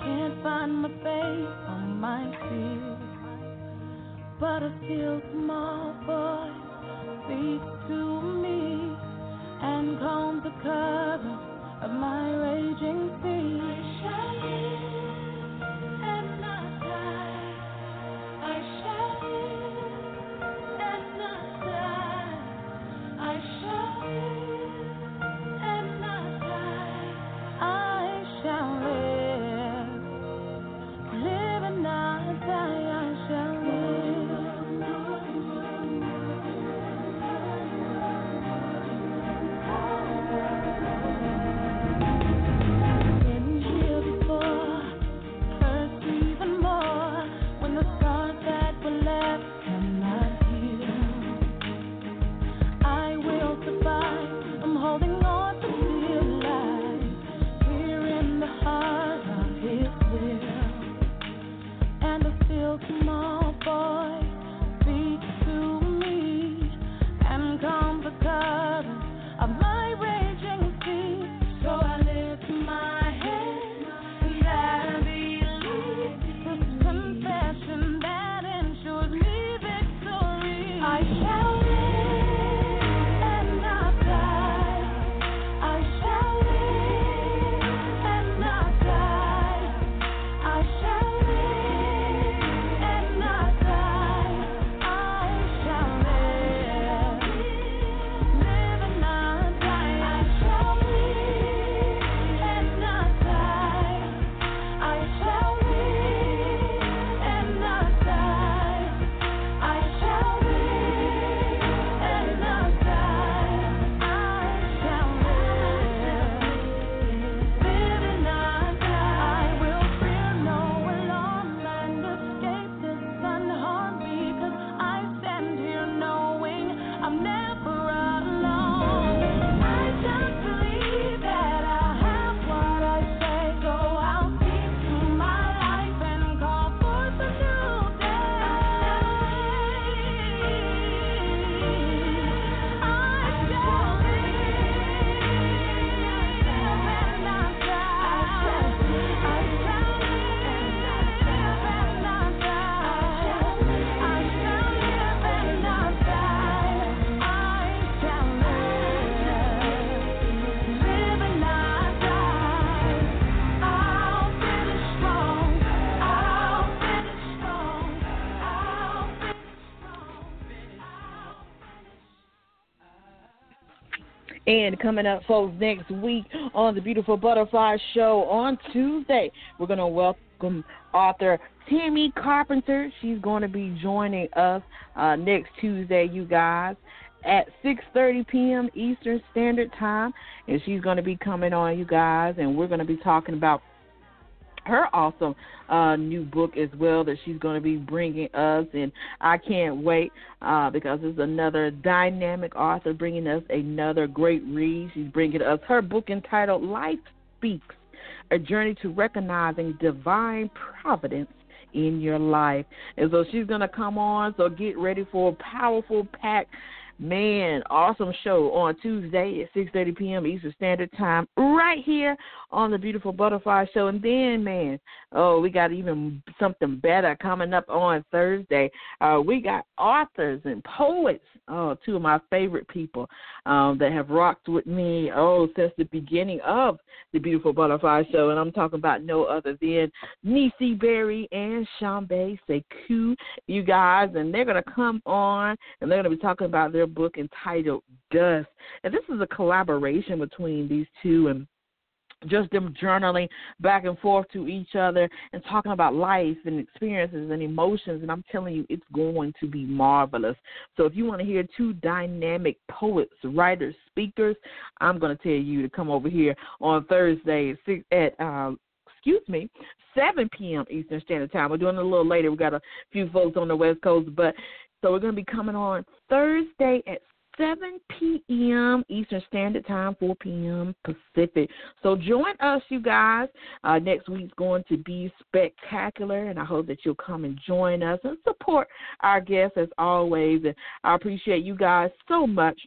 can't find my face on my tears. But a still small boy speaks to me and calms the covers of my raging sea. And coming up, folks, next week on the Beautiful Butterfly Show on Tuesday, we're going to welcome author Tammy Carpenter. She's going to be joining us uh, next Tuesday, you guys at 6:30 p.m. Eastern Standard Time, and she's going to be coming on, you guys, and we're going to be talking about her awesome uh, new book as well that she's going to be bringing us, and I can't wait uh, because it's another dynamic author bringing us another great read. She's bringing us her book entitled "Life Speaks: A Journey to Recognizing Divine Providence." In your life, and so she's gonna come on. So get ready for a powerful pack Man, awesome show on Tuesday at 6:30 p.m. Eastern Standard Time, right here on the Beautiful Butterfly Show. And then, man, oh, we got even something better coming up on Thursday. Uh, we got authors and poets. Oh, two of my favorite people um, that have rocked with me. Oh, since the beginning of the Beautiful Butterfly Show, and I'm talking about no other than Nisi Berry and Shambe Sekou, you guys, and they're gonna come on and they're gonna be talking about their book entitled Dust. And this is a collaboration between these two and just them journaling back and forth to each other and talking about life and experiences and emotions and I'm telling you it's going to be marvelous. So if you want to hear two dynamic poets, writers, speakers, I'm going to tell you to come over here on Thursday at, um, excuse me, 7 p.m. Eastern Standard Time. We're doing it a little later. We got a few folks on the West Coast, but so we're going to be coming on Thursday at 7 p.m. Eastern Standard Time, 4 p.m. Pacific. So join us, you guys. Uh, next week's going to be spectacular, and I hope that you'll come and join us and support our guests as always. And I appreciate you guys so much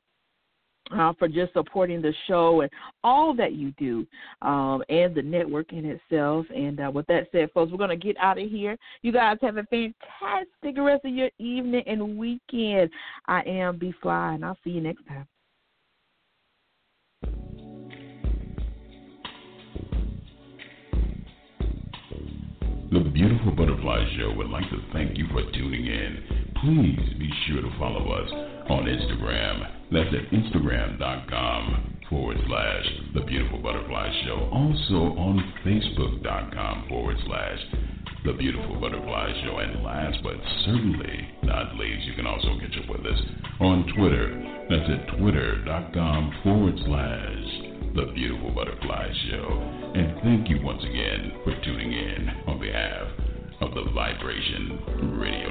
uh, for just supporting the show and all that you do um, and the network in itself. And uh, with that said, folks, we're going to get out of here. You guys have a fantastic rest of your evening and weekend. I am B Fly, and I'll see you next time. The Beautiful Butterfly Show would like to thank you for tuning in. Please be sure to follow us on Instagram that's at Instagram.com forward slash The Beautiful Butterfly Show. Also on Facebook.com forward slash The Beautiful Butterfly Show. And last but certainly not least, you can also catch up with us on Twitter. That's at Twitter.com forward slash The Beautiful Butterfly Show. And thank you once again for tuning in on behalf of the Vibration Radio